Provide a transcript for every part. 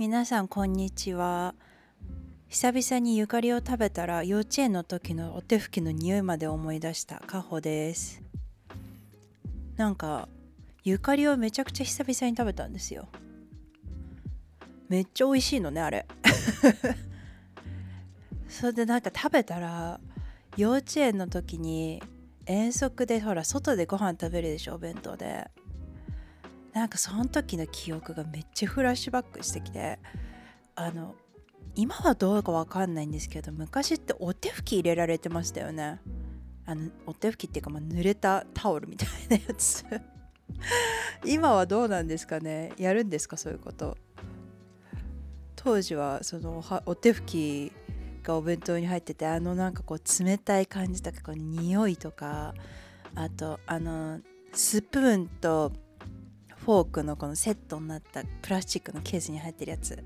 皆さんこんにちは。久々にゆかりを食べたら幼稚園の時のお手拭きの匂いまで思い出した。かほです。なんかゆかりをめちゃくちゃ久々に食べたんですよ。めっちゃ美味しいのねあれ。それでなんか食べたら幼稚園の時に遠足でほら外でご飯食べるでしょお弁当で。なんかその時の記憶がめっちゃフラッシュバックしてきてあの今はどうかわかんないんですけど昔ってお手拭き入れられてましたよね。あのお手拭きっていうか、まあ、濡れたタオルみたいなやつ。今はどうなんですかね？やるんですか？そういうこと。当時はそのお手拭きがお弁当に入っててあのなんかこう冷たい感じとかこう匂いとかあとあのスプーンとフォークのこのセットになったプラスチックのケースに入ってるやつ。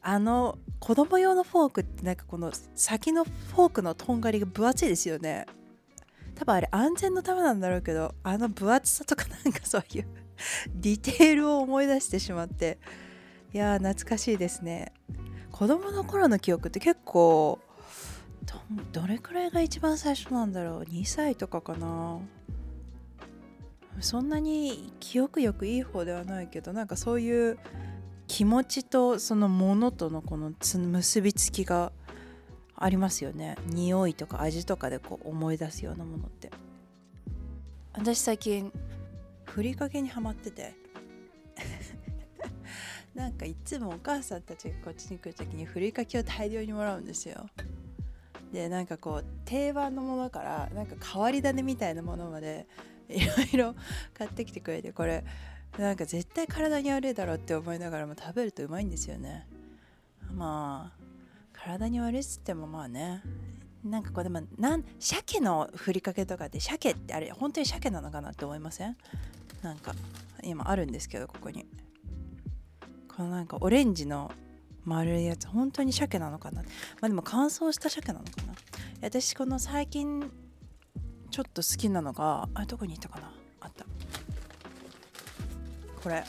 あの子供用のフォークってなんかこの先のフォークのとんがりが分厚いですよね。多分あれ安全のためなんだろうけどあの分厚さとかなんかそういう ディテールを思い出してしまって。いやー懐かしいですね。子供の頃の記憶って結構どれくらいが一番最初なんだろう？2歳とかかな？そんなに記憶よくいい方ではないけどなんかそういう気持ちとそのものとのこの結びつきがありますよね。匂いとか味とかでこう思い出すようなものって。私最近ふりかけにはまってて。なんかいつもお母さんたちがこっちに来る時にふりかけを大量にもらうんですよ。でなんかこう定番のものからなんか変わり種みたいなものまでいろいろ買ってきてくれてこれなんか絶対体に悪いだろうって思いながらも食べるとうまいんですよね。まあ体に悪いっつってもまあねなんかこれでもなん鮭のふりかけとかって鮭ってあれ本当に鮭なのかなって思いません？なんか今あるんですけどここに。このなんかオレンジの丸いやつ本当に鮭なのかな？まあでも乾燥した鮭なのかな？私この最近ちょっと好きなのがあどこにいたかな？あった。これ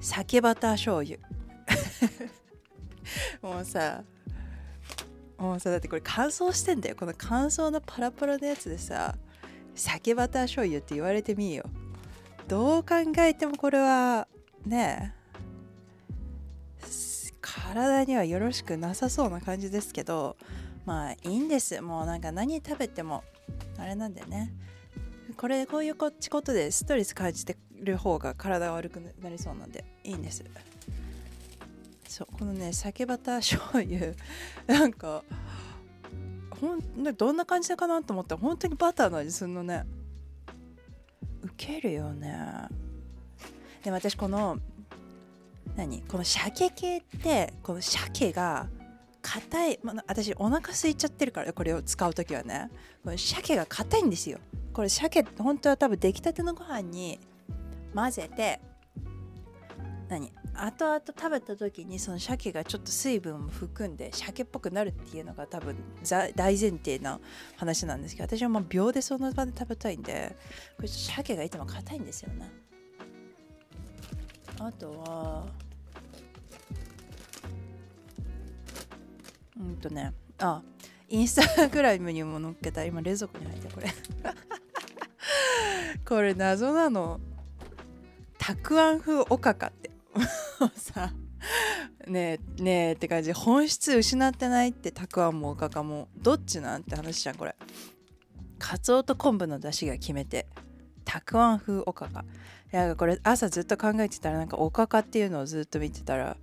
鮭バター醤油。もうさもうさだってこれ乾燥してんだよ。この乾燥のパラパラのやつでさ鮭バター醤油って言われてみよ。どう考えてもこれはね体にはよろしくなさそうな感じですけどまあいいんです。もうなんか何食べてもあれなんだよね。これこういうこっちことでストレス感じてる方が体が悪くなりそうなんで。いいんです。そうこのね酒バター醤油。なんかほんどんな感じかなと思ったら本当にバターの味するのね。ウケるよね。でも私この何？この鮭系ってこの鮭が硬い、まあ、私お腹空いちゃってるからこれを使う時はね。この鮭が硬いんですよ。これ鮭本当は多分出来たてのご飯に混ぜて何？後々食べた時にその鮭がちょっと水分を含んで鮭っぽくなるっていうのが多分大前提な話なんですけど私はもう秒でその場で食べたいんでこれ鮭がいつも硬いんですよね。あとはうんとねあインスタグラムにも載っけた。今冷蔵庫に入ってこれ。これ謎なの。たくあん風おかかって。さねえねえって感じ。本質失ってないってたくあんもおかかも。どっちなんて話じゃんこれ。かつおと昆布の出汁が決めてたくあん風おかか。いやこれ朝ずっと考えてたらなんかおかかっていうのをずっと見てたら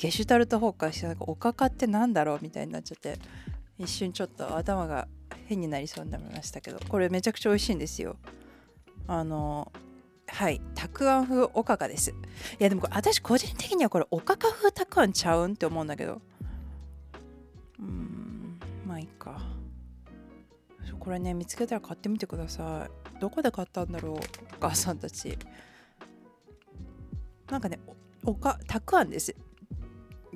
ゲシュタルト崩壊してなんかおかかってなんだろうみたいになっちゃって一瞬ちょっと頭が変になりそうになりましたけどこれめちゃくちゃ美味しいんですよ。あのはいたくあん風おかかです。いやでも私個人的にはこれおかか風たくあんちゃうんって思うんだけど。うんまあいいか。これね見つけたら買ってみてください。どこで買ったんだろうお母さんたち。なんかねおかたくあんです。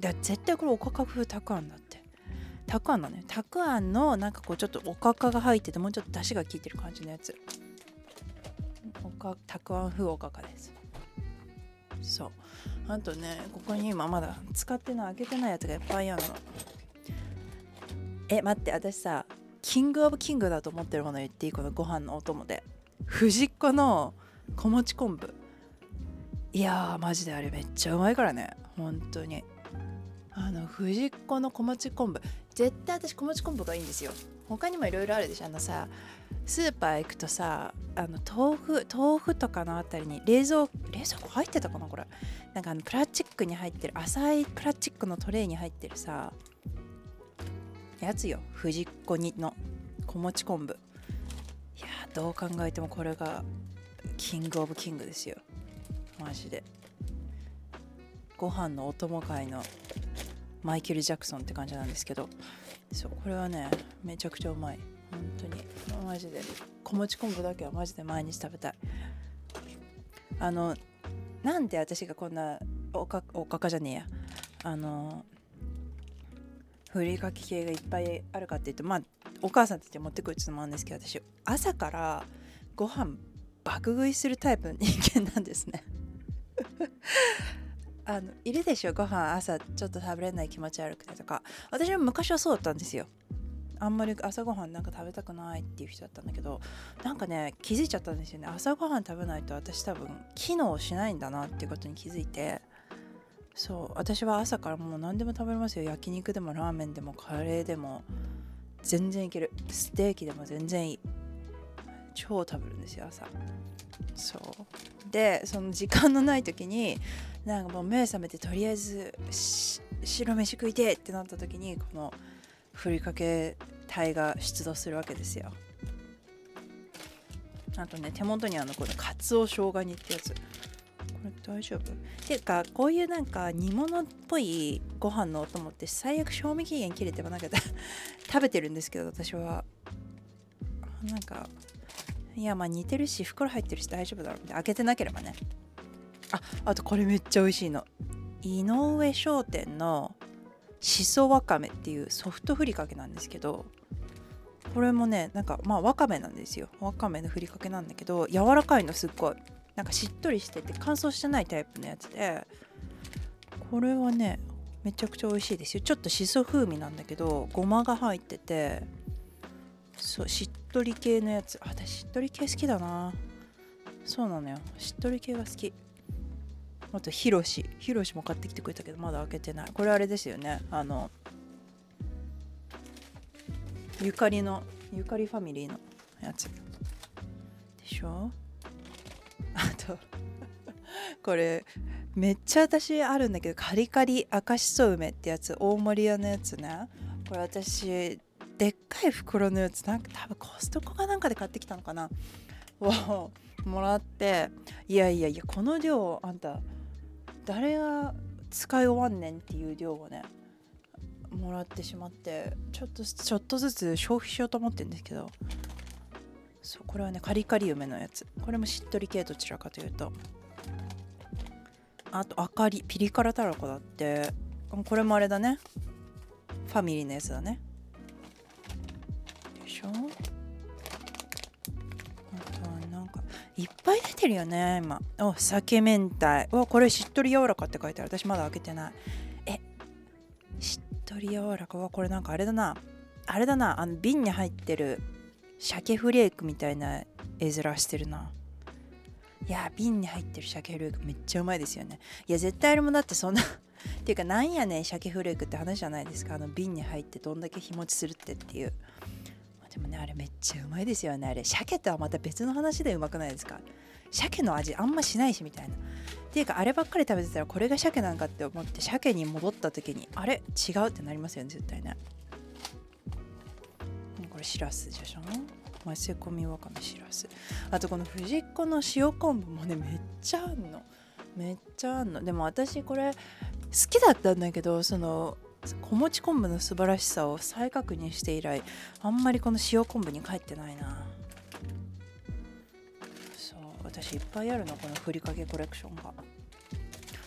だ絶対これおかか風たくあんだって。たくあんのね。たくあんのなんかこうちょっとおかかが入っててもうちょっと出汁が効いてる感じのやつ。おかたくあん風おかかです。そう。あとねここに今まだ使ってない開けてないやつがいっぱいあるの。え待って私さキングオブキングだと思ってるもの言っていい？このご飯のお供で。藤子の子持ち昆布。いやーマジであれめっちゃうまいからね。本当に。あの藤子の子持ち昆布。絶対私子持ち昆布がいいんですよ。他にもいろいろあるでしょ。あのさスーパー行くとさあの豆腐豆腐とかのあたりに冷蔵冷蔵庫入ってたかなこれ。なんかあのプラスチックに入ってる浅いプラスチックのトレイに入ってるさやつよ。藤子にの子持ち昆布。いやどう考えてもこれがキングオブキングですよ。マジで。ご飯のお供会のマイケル・ジャクソンって感じなんですけどそうこれはねめちゃくちゃうまい。本当に。マジで。小餅昆布だけはマジで毎日食べたい。あのなんで私がこんなおかおかかじゃねえや。あのふりかけ系がいっぱいあるかっていうとまあお母さんたち持ってくるっていうのもあるんですけど私朝からご飯爆食いするタイプの人間なんですね。あのいるでしょ？ご飯朝ちょっと食べれない気持ち悪くてとか。私は昔はそうだったんですよ。あんまり朝ごはんなんか食べたくないっていう人だったんだけどなんかね気づいちゃったんですよね。朝ごはん食べないと私多分機能しないんだなっていうことに気づいて。そう私は朝からもう何でも食べれますよ。焼肉でもラーメンでもカレーでも全然いける。ステーキでも全然いい。超食べるんですよ朝。そう。でその時間のない時になんかもう目覚めてとりあえず白飯食いてってなった時にこのふりかけ隊が出動するわけですよ。あとね手元にあのこのかつお生姜煮ってやつ。これ大丈夫？っていうかこういうなんか煮物っぽいご飯のお供って最悪賞味期限切れてもなんか 食べてるんですけど私は。なんかいやまあ似てるし袋入ってるし大丈夫だろうって開けてなければね。ああとこれめっちゃ美味しいの。井上商店のしそわかめっていうソフトふりかけなんですけどこれもねなんかまあわかめなんですよ。わかめのふりかけなんだけど柔らかいのすっごい。なんかしっとりしてて乾燥してないタイプのやつでこれはねめちゃくちゃ美味しいですよ。ちょっとしそ風味なんだけどごまが入っててそうしっとり系のやつ。私しっとり系好きだな。そうなのよ。しっとり系が好き。あとヒロシヒロシも買ってきてくれたけどまだ開けてない。これあれですよね。あのゆかりのゆかりファミリーのやつ。でしょ？あとこれめっちゃ私あるんだけどカリカリ赤しそ梅ってやつ。大盛り屋のやつね。これ私でっかい袋のやつ。なんか多分コストコかなんかで買ってきたのかな。をもらって。いやいやいやこの量あんた誰が使い終わんねんっていう量をねもらってしまってちょっとちょっとずつ消費しようと思ってるんですけどそうこれはねカリカリ梅のやつ。これもしっとり系どちらかというと。あとあかりピリ辛たらこだって。これもあれだね。ファミリーのやつだね。でしょ。いっぱい出てるよね今。お酒明太。うわこれしっとり柔らかって書いてある。私まだ開けてない。えしっとり柔らか。はこれなんかあれだな。あれだな。あの瓶に入ってる鮭フレークみたいな絵面してるな。いや瓶に入ってる鮭フレークめっちゃうまいですよね。いや絶対あれもだってそんな っていうかなんやねん鮭フレークって話じゃないですか。あの瓶に入ってどんだけ日持ちするってっていう。でもねあれめっちゃうまいですよね。あれ鮭とはまた別の話でうまくないですか？鮭の味あんましないしみたいな。っていうかあればっかり食べてたらこれが鮭なんかって思って鮭に戻った時にあれ？違うってなりますよね絶対ね。これしらすでしょ？ませ込みわかめしらす。あとこの藤子の塩昆布もねめっちゃあんの。めっちゃあんの。でも私これ好きだったんだけどその子持ち昆布の素晴らしさを再確認して以来あんまりこの塩昆布に帰ってないな。そう私いっぱいあるのこのふりかけコレクションが。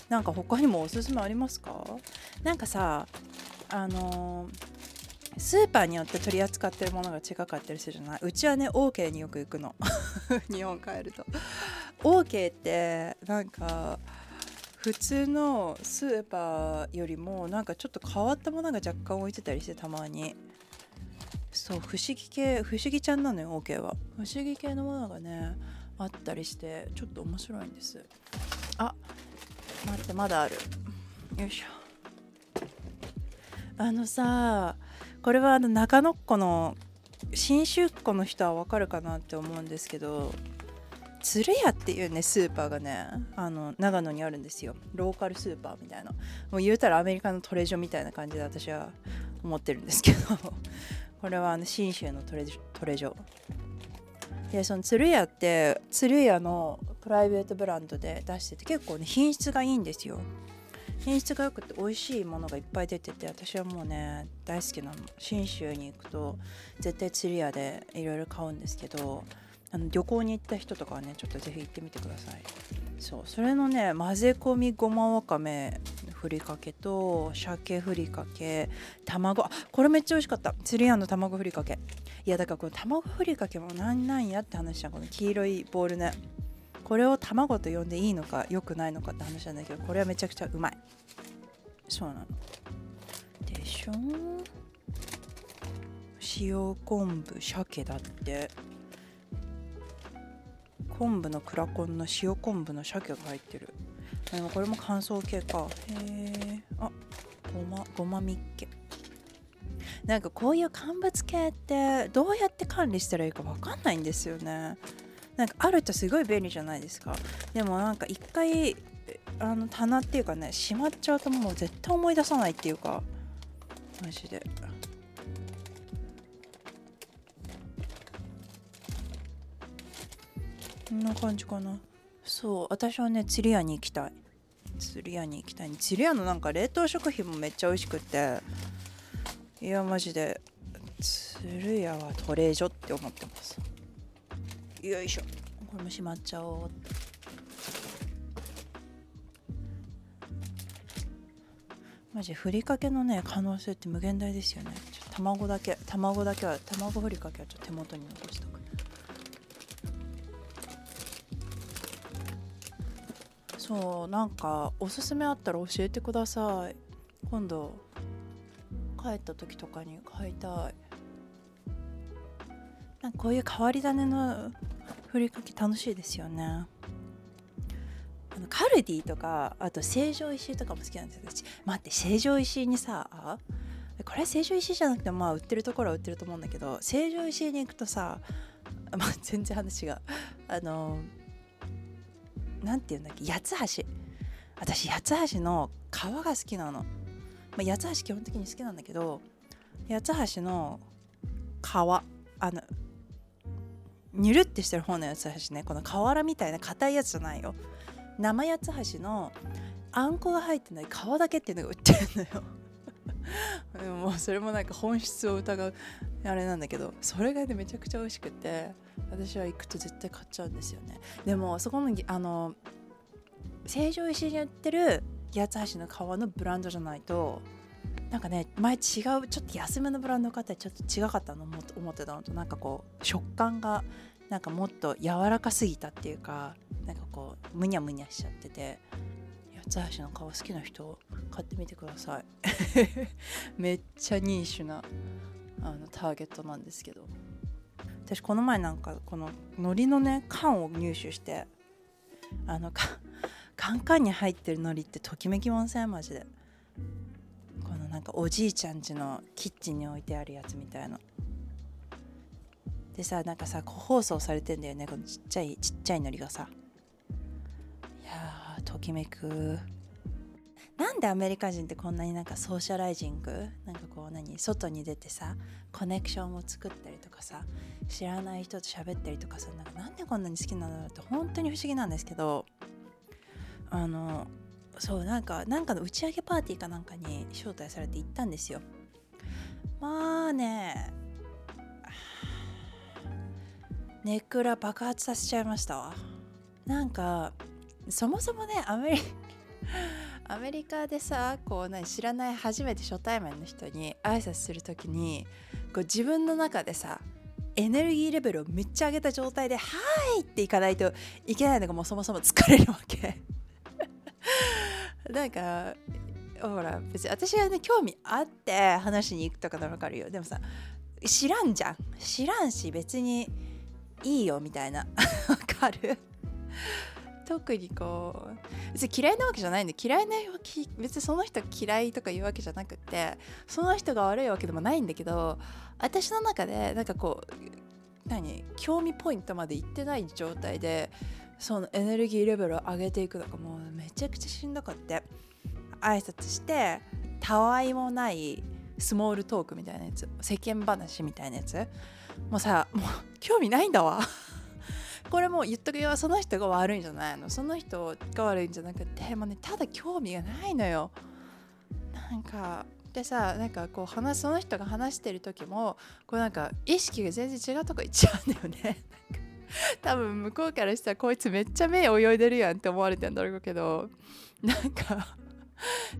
なんか他にもおすすめありますか？なんかさあのースーパーによって取り扱ってるものが違かったりするじゃない？うちはね OK によく行くの。日本帰ると。OK ってなんか普通のスーパーよりもなんかちょっと変わったものが若干置いてたりしてたまに。そう不思議系不思議ちゃんなのよ OK は。不思議系のものがねあったりしてちょっと面白いんです。あ待ってまだある。よいしょ。あのさこれはあの中野っ子の信州っ子の人はわかるかなって思うんですけど鶴屋っていうねスーパーがねあの長野にあるんですよ。ローカルスーパーみたいな。もう言うたらアメリカのトレジョみたいな感じで私は思ってるんですけど。これはあの信州のトレジョ。でその鶴屋って鶴屋のプライベートブランドで出してて結構ね品質がいいんですよ。品質が良くて美味しいものがいっぱい出てて私はもうね大好きなの。信州に行くと絶対鶴屋でいろいろ買うんですけど。あの旅行に行った人とかはねちょっとぜひ行ってみてください。そうそれのね混ぜ込みごまわかめふりかけと鮭ふりかけ卵あこれめっちゃ美味しかった。釣り屋の卵ふりかけ。いやだからこの卵ふりかけもなんなんやって話じゃんこの。黄色いボールね。これを卵と呼んでいいのか良くないのかって話なんだけどこれはめちゃくちゃうまい。そうなの。でしょ？塩昆布鮭だって。昆布のクラコンの塩昆布の鮭が入ってる。でもこれも乾燥系か。へえあごまごまみっけ。なんかこういう乾物系ってどうやって管理したらいいか分かんないんですよね。なんかあるとすごい便利じゃないですか。でもなんか一回あの棚っていうかね閉まっちゃうともう絶対思い出さないっていうか。マジで。こんな感じかな。そう私はね釣り屋に行きたい。釣り屋に行きたい。釣り屋のなんか冷凍食品もめっちゃ美味しくて。いやマジで。鶴屋はトレージョって思ってます。よいしょ。これもしまっちゃおう。マジふりかけのね可能性って無限大ですよね。卵だけ卵だけは卵ふりかけはちょっと手元に残しとく。そうなんかおすすめあったら教えてください。今度帰った時とかに買いたい。なんかこういう変わり種のふりかけ楽しいですよね。あのカルディとかあと成城石井とかも好きなんですよ私。待って成城石井にさこれは成城石井じゃなくてまあ売ってるところは売ってると思うんだけど成城石井に行くとさ、まあ、全然話があの何て言うんだっけ？八つ橋。私八つ橋の皮が好きなの、まあ、八つ橋基本的に好きなんだけど八つ橋の皮あのニュルってしてる方の八つ橋ね。この瓦みたいな硬いやつじゃないよ。生八つ橋のあんこが入ってない皮だけっていうのが売ってるのよ。でももそれもなんか本質を疑うあれなんだけどそれがねめちゃくちゃ美味しくて私は行くと絶対買っちゃうんですよね。でもそこのあの成城石井に売ってる八つ橋の皮のブランドじゃないとなんかね前違うちょっと安めのブランド買ったらちょっと違かったの思ってたのとなんかこう食感がなんかもっと柔らかすぎたっていうかなんかこうむにゃむにゃしちゃってて八つ橋の皮好きな人買ってみてください。めっちゃニーシュなあのターゲットなんですけど。私この前なんかこの海苔のね缶を入手してあのカンカンに入ってる海苔ってときめきません？マジで。このなんかおじいちゃん家のキッチンに置いてあるやつみたいな。でさなんかさ個包装されてんだよね。このちっちゃいちっちゃい海苔がさ。ときめく。なんでアメリカ人ってこんなになんかソーシャライジング？なんかこう何？外に出てさコネクションを作ったりとかさ知らない人と喋ったりとかさなんかなんでこんなに好きなんだろうって本当に不思議なんですけどあのそうなんかなんかの打ち上げパーティーかなんかに招待されて行ったんですよ。まあねネクラ爆発させちゃいましたわ。なんかそもそもねアメリ アメリカでさこう何知らない初めて初対面の人に挨拶する時にこう自分の中でさエネルギーレベルをめっちゃ上げた状態で「はい!」っていかないといけないのがもうそもそも疲れるわけ。なんかほら別に私がね興味あって話しに行くとかなら分かるよ。でもさ知らんじゃん。知らんし別にいいよみたいな。わかる？特にこう別に嫌いなわけじゃないんで嫌いな別にその人嫌いとか言うわけじゃなくてその人が悪いわけでもないんだけど私の中でなんかこう何興味ポイントまでいってない状態でそのエネルギーレベルを上げていくのがもうめちゃくちゃしんどかって挨拶してたわいもないスモールトークみたいなやつ世間話みたいなやつもうさもう興味ないんだわ。これも言っとくよ。その人が悪いんじゃないの？その人が悪いんじゃなくてもうねただ興味がないのよ。なんかでさなんかこう話その人が話してる時もこうなんか意識が全然違うとこ行っちゃうんだよね。多分向こうからしたらこいつめっちゃ目泳いでるやんって思われてんだろうけど。なんか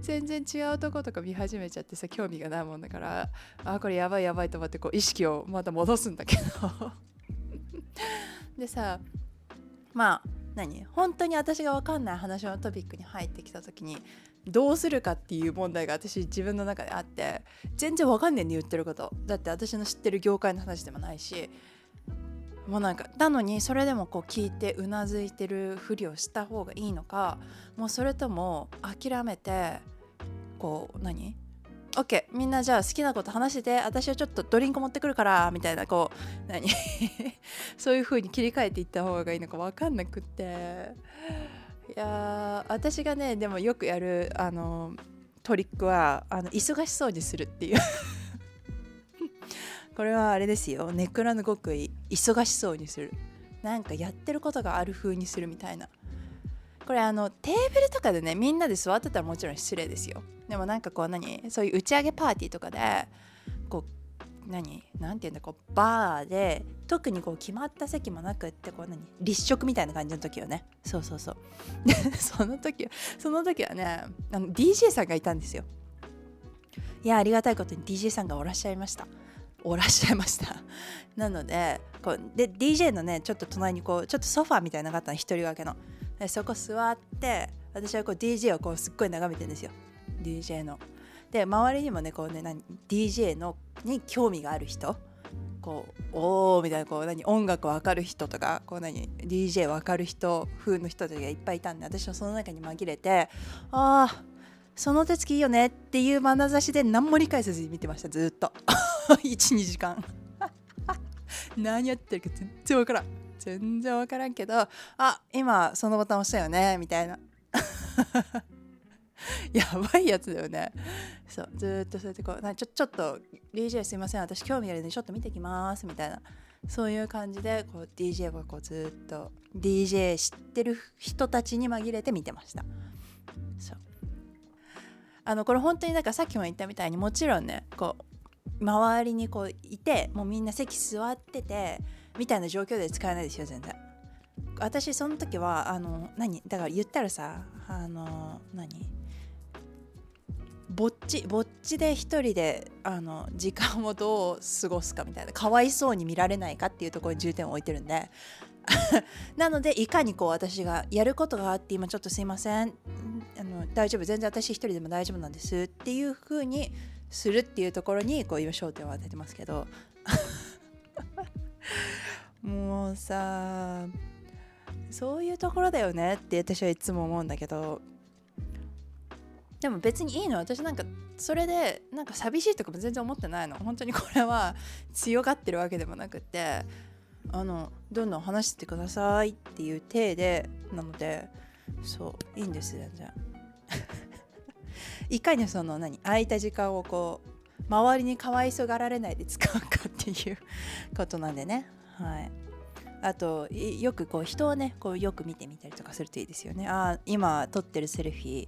全然違うとことか見始めちゃってさ興味がないもんだからあこれやばいやばいと思ってこう意識をまた戻すんだけど。でさまあ何？本当に私が分かんない話のトピックに入ってきた時にどうするかっていう問題が私自分の中であって全然分かんねえんで言ってること。だって私の知ってる業界の話でもないしもうなんかなのにそれでもこう聞いてうなずいてるふりをした方がいいのかもうそれとも諦めてこう何？OK みんなじゃあ好きなこと話してて私はちょっとドリンク持ってくるからみたいなこう何？そういう風に切り替えていった方がいいのか分かんなくって。いや私がねでもよくやるあのトリックはあの忙しそうにするっていう。これはあれですよ。ネクラの極意。忙しそうにする。なんかやってることがある風にするみたいな。これあのテーブルとかでねみんなで座ってたらもちろん失礼ですよ。でもなんかこう何そういう打ち上げパーティーとかでこう何何て言うんだこうバーで特にこう決まった席もなくってこう何立食みたいな感じの時よね。そうそうそう。でその時はその時はねあの DJ さんがいたんですよ。いやありがたいことに DJ さんがおらっしゃいました。おらっしゃいました。なのでこうで DJ のねちょっと隣にこうちょっとソファーみたいなのがあったの一人掛けの。そこ座って私はこう DJ をこうすっごい眺めてるんですよ。DJ の。で周りにもねこうね何 DJ のに興味がある人こうおーみたいなこう何音楽わかる人とかこう何 DJ わかる人風の人たちがいっぱいいたんで私はその中に紛れてああその手つきいいよねっていう眼差しで何も理解せずに見てましたずっと。12時間。何やってるか全然わからん。全然わからんけどあ今そのボタン押したよねみたいな。やばいやつだよね。そうずっとそうやってこうちょちょっと DJ すいません。私興味あるんでちょっと見てきますみたいな。そういう感じでこう DJ をこうずっと DJ 知ってる人たちに紛れて見てました。そう。あのこれ本当になんかさっきも言ったみたいにもちろんねこう周りにこういてもうみんな席座っててみたいな状況で使えないですよ全然。私その時はあの何？だから言ったらさあの何？ぼっちぼっちで一人であの時間をどう過ごすかみたいな。かわいそうに見られないかっていうところに重点を置いてるんで。なのでいかにこう私がやることがあって今ちょっとすいませんあの大丈夫全然私一人でも大丈夫なんですっていう風にするっていうところにこう今焦点を当ててますけど。もうさそういうところだよねって私はいつも思うんだけど。でも別にいいの。私なんかそれでなんか寂しいとかも全然思ってないの。本当にこれは 強がってるわけでもなくて。あのどんどん話してくださいっていう体でなのでそういいんです全然。いかにその何空いた時間をこう周りにかわいそがられないで使うかっていうことなんでね。はい。あとよくこう人をねこうよく見てみたりとかするといいですよね。ああ今撮ってるセルフィー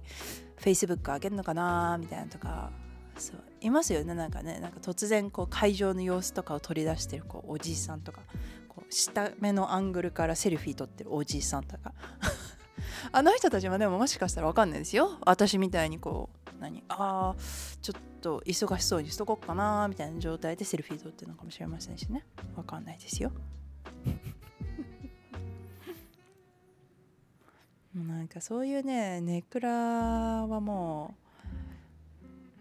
Facebook 上げるのかなみたいなとか。そういますよねなんかね。なんか突然こう会場の様子とかを取り出してるこうおじいさんとか。こう下目のアングルからセルフィー撮ってるおじいさんとか。あの人たちもでももしかしたら分かんないですよ。私みたいにこう何ああちょっと忙しそうにしとこっかなみたいな状態でセルフィー撮ってるのかもしれませんしね。分かんないですよ。もうなんかそういうねネクラはも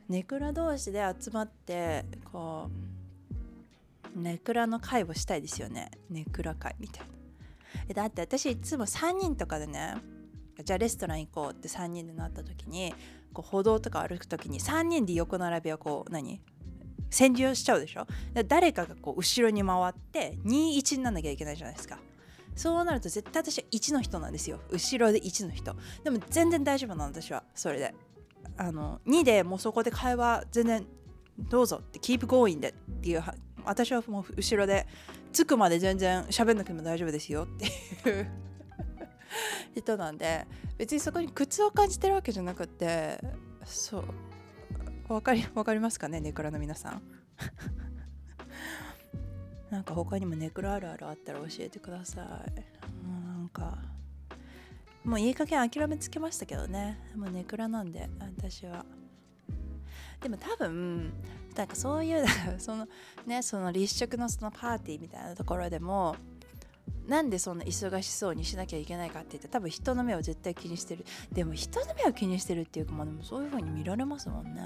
うネクラ同士で集まってこうネクラの会をしたいですよね。ネクラ会みたいな。だって私いつも3人とかでねじゃあレストラン行こうって3人でなった時にこう歩道とか歩く時に3人で横並びをこう何？占領しちゃうでしょ？誰かがこう後ろに回って21にならなきゃいけないじゃないですか。そうなると絶対私は1の人なんですよ。後ろで1の人。でも全然大丈夫なの私は。それで。あの2でもうそこで会話全然どうぞって keep going でっていう私はもう後ろで着くまで全然喋んなくても大丈夫ですよっていう。人なんで別にそこに苦痛を感じてるわけじゃなくてそうわかりわかりますかねネクラの皆さん。なんか他にもネクラあるあるあったら教えてください。もうなんかもういい加減諦めつけましたけどね。もうネクラなんで私は。でも多分なんかそういう そのねその立食のそのパーティーみたいなところでもなんでそんな忙しそうにしなきゃいけないかって言って多分人の目を絶対気にしてる。でも人の目を気にしてるっていうかまあでもそういう風に見られますもんね。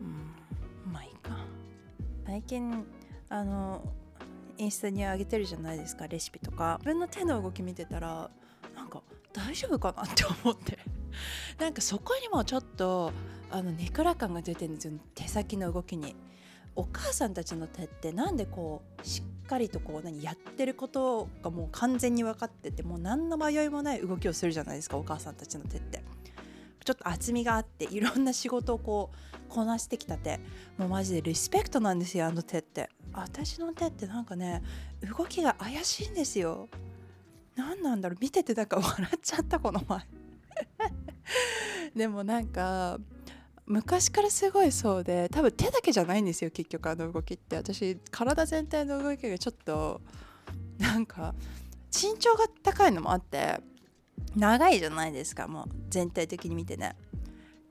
うんまあいいか。最近あのインスタに上げてるじゃないですかレシピとか。自分の手の動き見てたらなんか大丈夫かなって思って。なんかそこにもちょっとあのネクラ感が出てるんですよ。手先の動きに。お母さんたちの手ってなんでこうしっかりとこう何やってることがもう完全に分かっててもう何の迷いもない動きをするじゃないですかお母さんたちの手って。ちょっと厚みがあっていろんな仕事をこうこなしてきた手。もうマジでリスペクトなんですよあの手って。私の手ってなんかね動きが怪しいんですよ。何なんだろう見ててなんか笑っちゃったこの前。でもなんか昔からすごいそうで多分手だけじゃないんですよ結局あの動きって。私体全体の動きがちょっとなんか身長が高いのもあって長いじゃないですかもう全体的に見てね。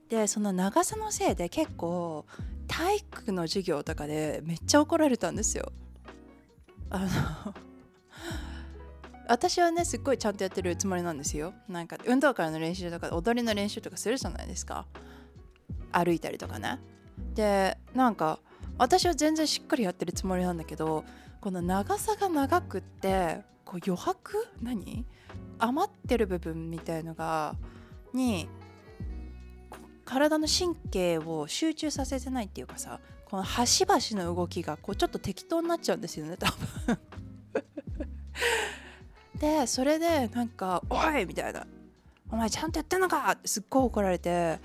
でその長さのせいで結構体育の授業とかでめっちゃ怒られたんですよ。あの 私はねすっごいちゃんとやってるつもりなんですよ。なんか運動会の練習とか踊りの練習とかするじゃないですか。歩いたりとかねでなんか私は全然しっかりやってるつもりなんだけどこの長さが長くってこう余白？何？余ってる部分みたいのがに体の神経を集中させてないっていうかさこの端々の動きがこうちょっと適当になっちゃうんですよね多分でそれでなんか「おい!」みたいな「お前ちゃんとやってんのか!」ってすっごい怒られて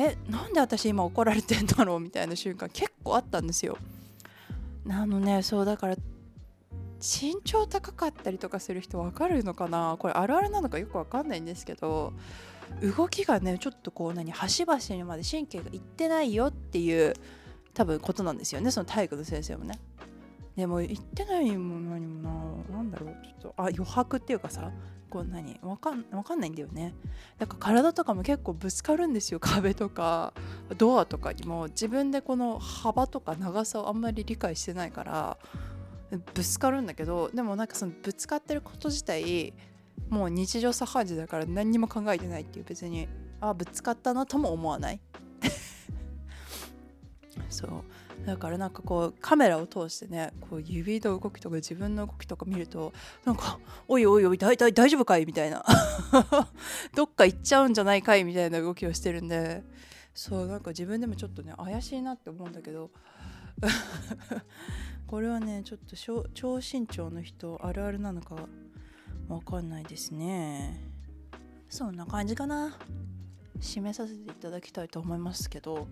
えなんで私今怒られてんだろうみたいな瞬間結構あったんですよ。あのねそうだから身長高かったりとかする人分かるのかな？これあるあるなのかよく分かんないんですけど動きがねちょっとこう何端々にまで神経がいってないよっていう多分ことなんですよねその体育の先生もね。でも言ってないも何もな何だろうちょっとあ余白っていうかさこう何わかんわかんないんだよね。だから体とかも結構ぶつかるんですよ 壁とかドアとかにも。自分でこの幅とか長さをあんまり理解してないからぶつかるんだけどでもなんかそのぶつかってること自体もう日常茶飯事だから何にも考えてないっていう別にあぶつかったなとも思わない。そう。だからなんかこうカメラを通してねこう指の動きとか自分の動きとか見るとなんか「おいおいおい大体大丈夫かい?」みたいな。どっか行っちゃうんじゃないかい？みたいな動きをしてるんで。そうなんか自分でもちょっとね怪しいなって思うんだけど。これはねちょっと超身長の人あるあるなのかわかんないですね。そんな感じかな。締めさせていただきたいと思いますけど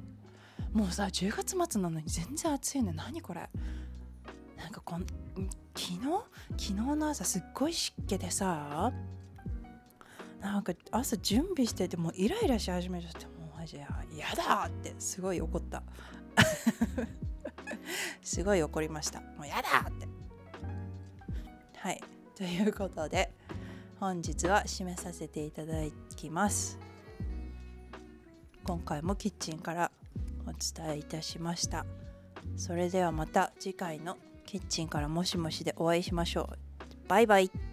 もうさ10月末なのに全然暑いね。何これ。なんかこん昨日？昨日の朝すっごい湿気でさなんか朝準備しててもうイライラし始めちゃってもうマジやだってすごい怒った。すごい怒りました。もうやだって。はい。ということで本日は締めさせていただきます。今回もキッチンからお伝えいたしました。それではまた次回のキッチンからもしもしでお会いしましょう。バイバイ。